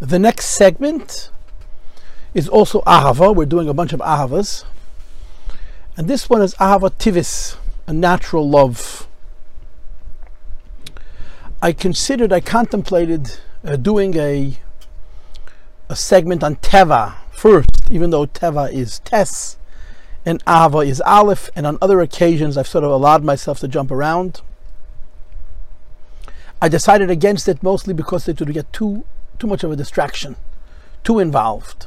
The next segment is also Ahava. We're doing a bunch of Ahavas. And this one is Ahava Tivis, a natural love. I considered, I contemplated uh, doing a, a segment on Teva first, even though Teva is Tes and Ava is Aleph, and on other occasions I've sort of allowed myself to jump around. I decided against it mostly because it would get too too much of a distraction, too involved.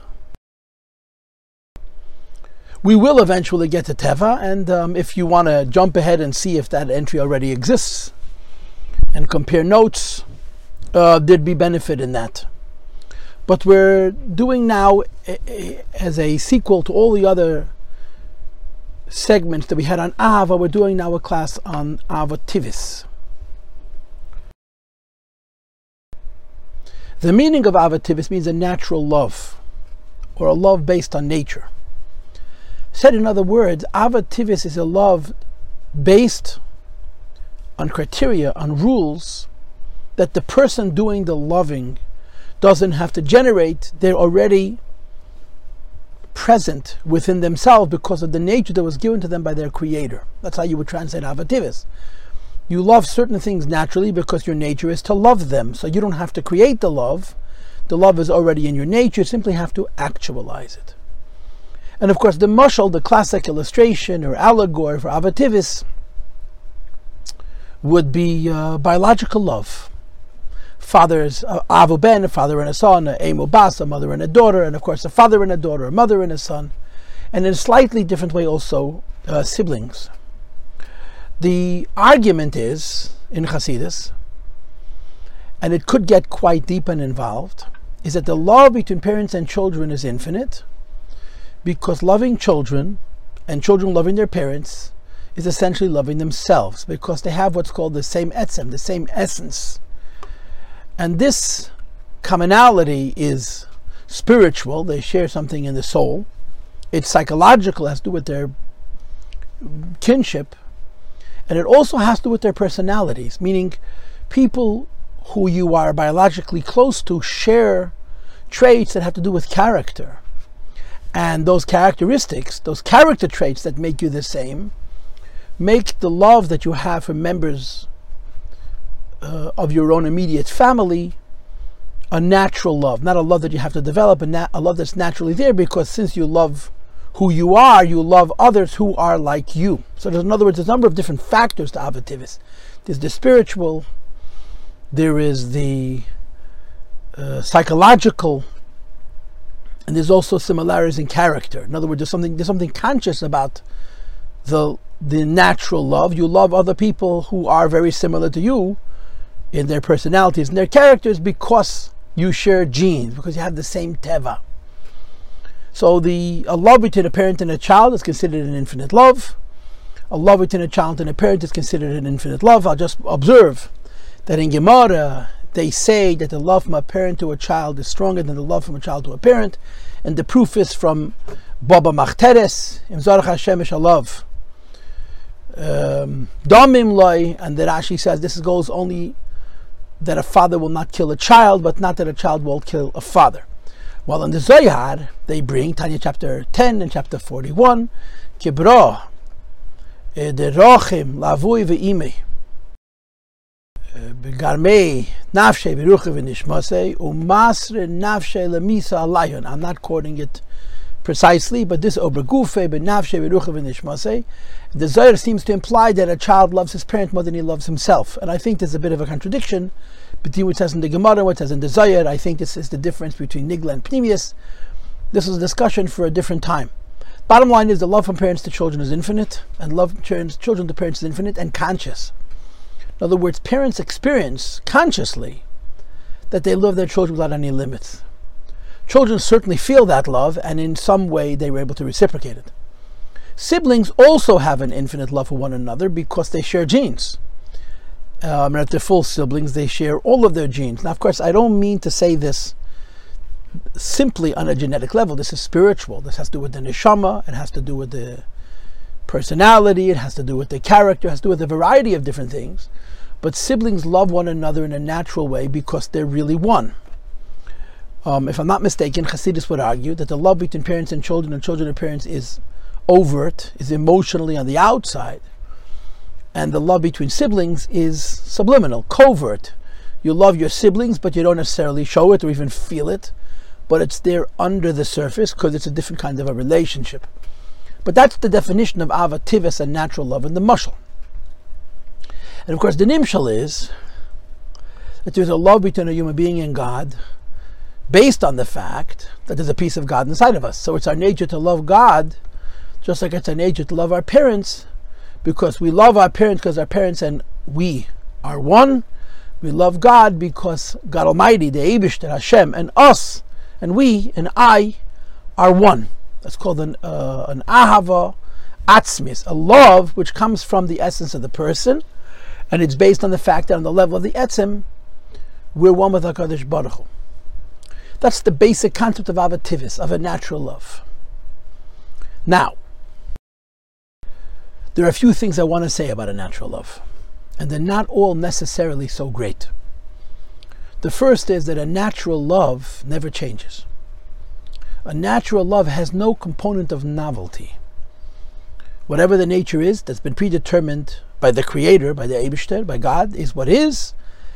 We will eventually get to Teva, and um, if you want to jump ahead and see if that entry already exists and compare notes, uh, there'd be benefit in that. But we're doing now a, a, as a sequel to all the other segments that we had on Ava, we're doing now a class on Ava Tivis. The meaning of avativis means a natural love, or a love based on nature. Said in other words, avativis is a love based on criteria, on rules that the person doing the loving doesn't have to generate. They're already present within themselves because of the nature that was given to them by their creator. That's how you would translate avativis. You love certain things naturally because your nature is to love them. So you don't have to create the love. The love is already in your nature. You simply have to actualize it. And of course, the mushal, the classic illustration or allegory for avativis, would be uh, biological love. Fathers, uh, avu ben, a father and a son, a emu bas, a mother and a daughter, and of course a father and a daughter, a mother and a son, and in a slightly different way also uh, siblings. The argument is in Hasidus, and it could get quite deep and involved, is that the love between parents and children is infinite because loving children and children loving their parents is essentially loving themselves because they have what's called the same etzem, the same essence. And this commonality is spiritual, they share something in the soul. It's psychological, it has to do with their kinship and it also has to do with their personalities, meaning people who you are biologically close to share traits that have to do with character. And those characteristics, those character traits that make you the same, make the love that you have for members uh, of your own immediate family a natural love, not a love that you have to develop, nat- a love that's naturally there because since you love who you are, you love others who are like you. So, in other words, there's a number of different factors to avativis. There's the spiritual, there is the uh, psychological, and there's also similarities in character. In other words, there's something there's something conscious about the the natural love. You love other people who are very similar to you in their personalities and their characters because you share genes, because you have the same teva. So the a love between a parent and a child is considered an infinite love. A love between a child and a parent is considered an infinite love. I'll just observe that in Gemara they say that the love from a parent to a child is stronger than the love from a child to a parent, and the proof is from Baba Machteres, Im Zarach Hashem love. Um, loy, and the Rashi says this goes only that a father will not kill a child, but not that a child will kill a father. While in the Zohar, they bring Tanya chapter 10 and chapter 41, Kibro, eh, the Rochim, Lavui ve'imei, eh, Begarmei, Nafshe, Beruche v'nishmasei, Umasre, Nafshe, Lemisa, Alayon. I'm not quoting it precisely, but this Obergufe, Benafshe, Beruche v'nishmasei, the Zohar seems to imply that a child loves his parent more than he loves himself. And I think there's a bit of a contradiction between what says in the Gemara what says in the Zohar. I think this is the difference between Nigla and Pnimius. This is a discussion for a different time. Bottom line is the love from parents to children is infinite, and love from children to parents is infinite and conscious. In other words, parents experience consciously that they love their children without any limits. Children certainly feel that love, and in some way they were able to reciprocate it. Siblings also have an infinite love for one another because they share genes um, and if they're full siblings, they share all of their genes. Now, of course, I don't mean to say this simply on a genetic level. This is spiritual. This has to do with the neshama. It has to do with the personality, it has to do with the character, it has to do with a variety of different things. But siblings love one another in a natural way because they're really one. Um, if I'm not mistaken, Hasidus would argue that the love between parents and children and children and parents is overt, is emotionally on the outside, and the love between siblings is subliminal, covert. You love your siblings, but you don't necessarily show it or even feel it, but it's there under the surface because it's a different kind of a relationship. But that's the definition of ava tivis and natural love in the mushal. And of course, the nimshal is that there's a love between a human being and God based on the fact that there's a piece of God inside of us. So it's our nature to love God, just like it's our nature to love our parents, because we love our parents because our parents and we are one. We love God because God Almighty, the Eibishter, Hashem, and us, and we, and I, are one. That's called an, uh, an ahava atzmis, a love which comes from the essence of the person, and it's based on the fact that on the level of the etzem, we're one with HaKadosh Baruch Hu. That's the basic concept of avativis, of a natural love. Now, there are a few things I want to say about a natural love, and they're not all necessarily so great. The first is that a natural love never changes. A natural love has no component of novelty. Whatever the nature is that's been predetermined by the Creator, by the Eibishter, by God, is what is,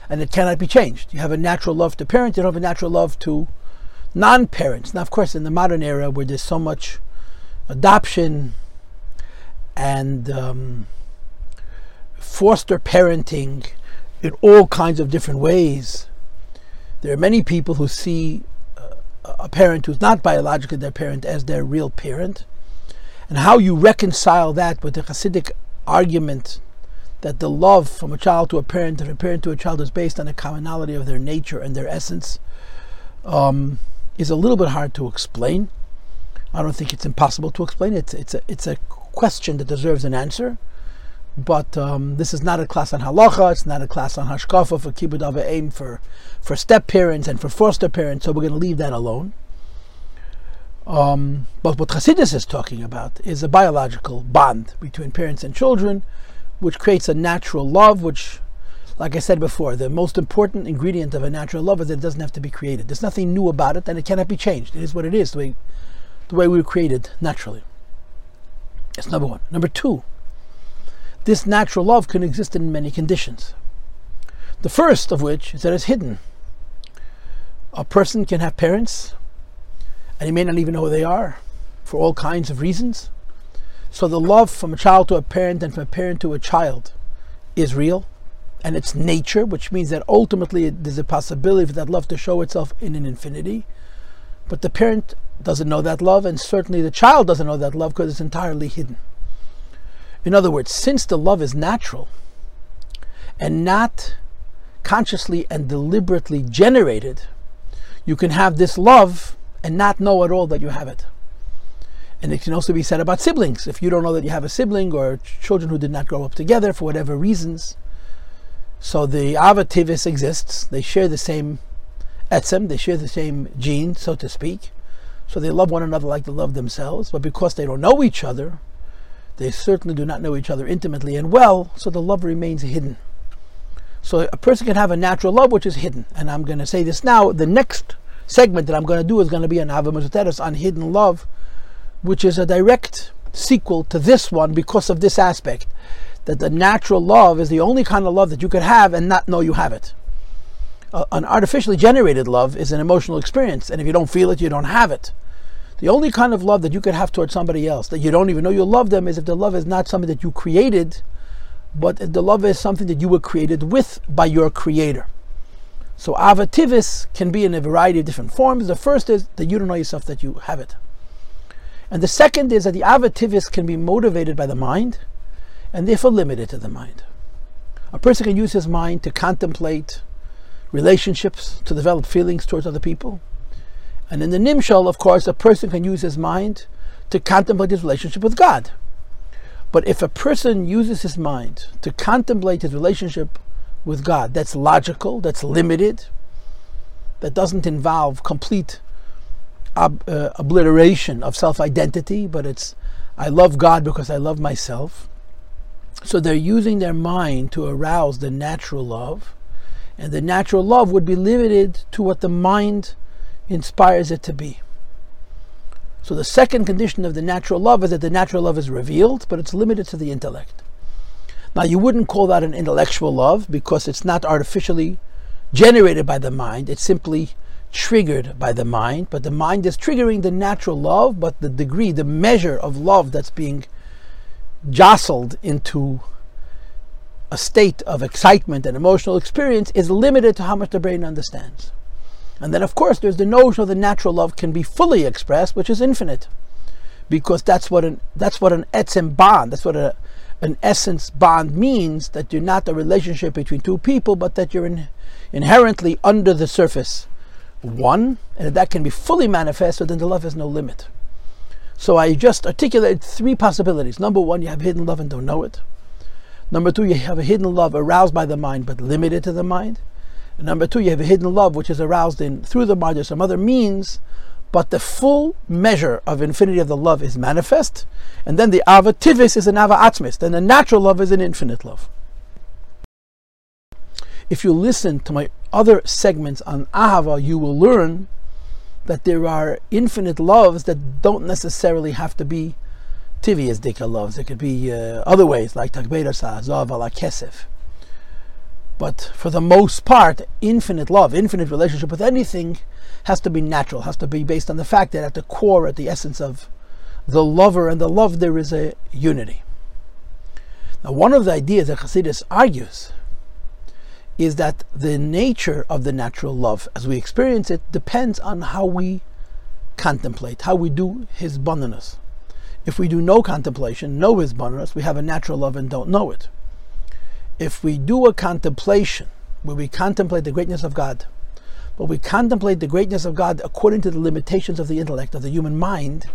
and it cannot be changed. You have a natural love to parents, you don't have a natural love to non parents. Now, of course, in the modern era where there's so much adoption and um, foster parenting in all kinds of different ways, there are many people who see a parent who's not biologically their parent as their real parent. And how you reconcile that with the Hasidic argument that the love from a child to a parent and a parent to a child is based on a commonality of their nature and their essence um, is a little bit hard to explain. I don't think it's impossible to explain. It's it's a it's a question that deserves an answer. But um, this is not a class on halacha. It's not a class on hashkafa for kibbud aim for for step parents and for foster parents. So we're going to leave that alone. Um, but what Chassidus is talking about is a biological bond between parents and children, which creates a natural love, which, like I said before, the most important ingredient of a natural love is that it doesn't have to be created. There's nothing new about it, and it cannot be changed. It is what it is, the way, the way we were created naturally. That's number one. Number two, this natural love can exist in many conditions. The first of which is that it's hidden. A person can have parents, and he may not even know who they are for all kinds of reasons. So the love from a child to a parent and from a parent to a child is real and it's nature, which means that ultimately there's a possibility for that love to show itself in an infinity. But the parent doesn't know that love, and certainly the child doesn't know that love because it's entirely hidden. In other words, since the love is natural and not consciously and deliberately generated, you can have this love and not know at all that you have it. And it can also be said about siblings. If you don't know that you have a sibling or children who did not grow up together for whatever reasons, so the avativis exists. They share the same etzem, they share the same gene, so to speak. So they love one another like they love themselves. But because they don't know each other, they certainly do not know each other intimately and well, so the love remains hidden. So a person can have a natural love which is hidden. And I'm going to say this now. The next segment that I'm going to do is going to be an Ava on hidden love which is a direct sequel to this one because of this aspect that the natural love is the only kind of love that you could have and not know you have it. Uh, an artificially generated love is an emotional experience, and if you don't feel it, you don't have it. The only kind of love that you could have towards somebody else that you don't even know you love them is if the love is not something that you created, but the love is something that you were created with by your creator. So avativis can be in a variety of different forms. The first is that you don't know yourself that you have it. And the second is that the avativis can be motivated by the mind and therefore limited to the mind. A person can use his mind to contemplate relationships, to develop feelings towards other people. And in the nimshal, of course, a person can use his mind to contemplate his relationship with God. But if a person uses his mind to contemplate his relationship with God, that's logical, that's limited, that doesn't involve complete ob, uh, obliteration of self identity, but it's I love God because I love myself. So they're using their mind to arouse the natural love, and the natural love would be limited to what the mind inspires it to be. So the second condition of the natural love is that the natural love is revealed, but it's limited to the intellect. Now, you wouldn't call that an intellectual love because it's not artificially generated by the mind, it's simply triggered by the mind, but the mind is triggering the natural love, but the degree, the measure of love that's being jostled into a state of excitement and emotional experience is limited to how much the brain understands. And then, of course, there's the notion of the natural love can be fully expressed, which is infinite, because that's what an that's what an etzem bond, that's what a an essence bond means that you're not a relationship between two people, but that you're in, inherently under the surface one, and that can be fully manifested, then the love has no limit. So I just articulated three possibilities. Number one, you have hidden love and don't know it. Number two, you have a hidden love aroused by the mind but limited to the mind. And number two, you have a hidden love which is aroused in through the mind or some other means, but the full measure of infinity of the love is manifest, and then the ava tivis is an ava then the natural love is an infinite love. If you listen to my other segments on ahava, you will learn that there are infinite loves that don't necessarily have to be tivias dika loves. It could be uh, other ways, like takbeda zav ala kesef. But for the most part, infinite love, infinite relationship with anything has to be natural, has to be based on the fact that at the core, at the essence of the lover and the love, there is a unity. Now, one of the ideas that Hasidus argues is that the nature of the natural love, as we experience it, depends on how we contemplate, how we do hisbonenus. If we do no contemplation, no hisbonenus, we have a natural love and don't know it. If we do a contemplation where we contemplate the greatness of God, but we contemplate the greatness of God according to the limitations of the intellect, of the human mind,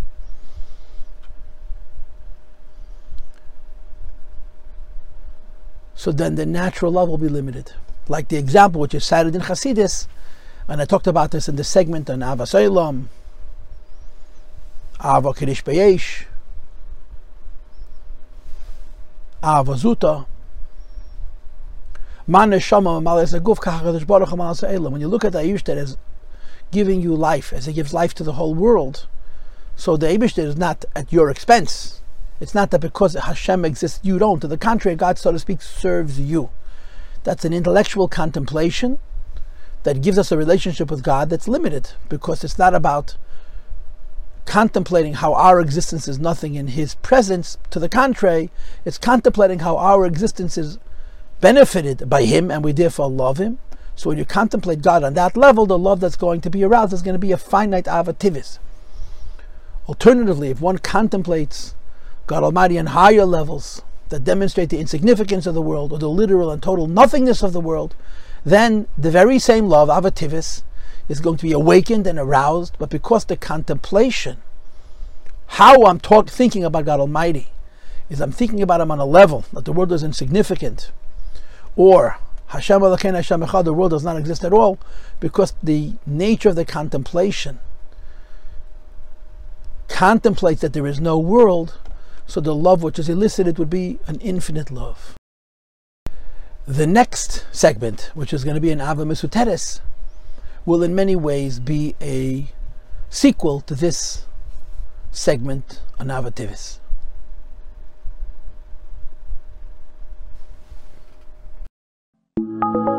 so then the natural love will be limited. Like the example which is cited in Hasidus, and I talked about this in the segment on Ava Soilam, Ava Kirish Ava Zuta, when you look at the Eibishter as giving you life, as it gives life to the whole world, so the Eibishter is not at your expense. It's not that because Hashem exists, you don't. To the contrary, God, so to speak, serves you. That's an intellectual contemplation that gives us a relationship with God that's limited because it's not about contemplating how our existence is nothing in His presence. To the contrary, it's contemplating how our existence is benefited by Him and we therefore love Him. So when you contemplate God on that level, the love that's going to be aroused is going to be a finite avativis. Alternatively, if one contemplates God Almighty on higher levels that demonstrate the insignificance of the world or the literal and total nothingness of the world, then the very same love, avativis, is going to be awakened and aroused. But because the contemplation, how I'm talk, thinking about God Almighty, is I'm thinking about Him on a level that the world is insignificant, or Hashem Elokein Hashem Echad, the world does not exist at all, because the nature of the contemplation contemplates that there is no world, so the love which is elicited would be an infinite love. The next segment, which is going to be an Ava Mesuteres, will in many ways be a sequel to this segment on Avativis. you.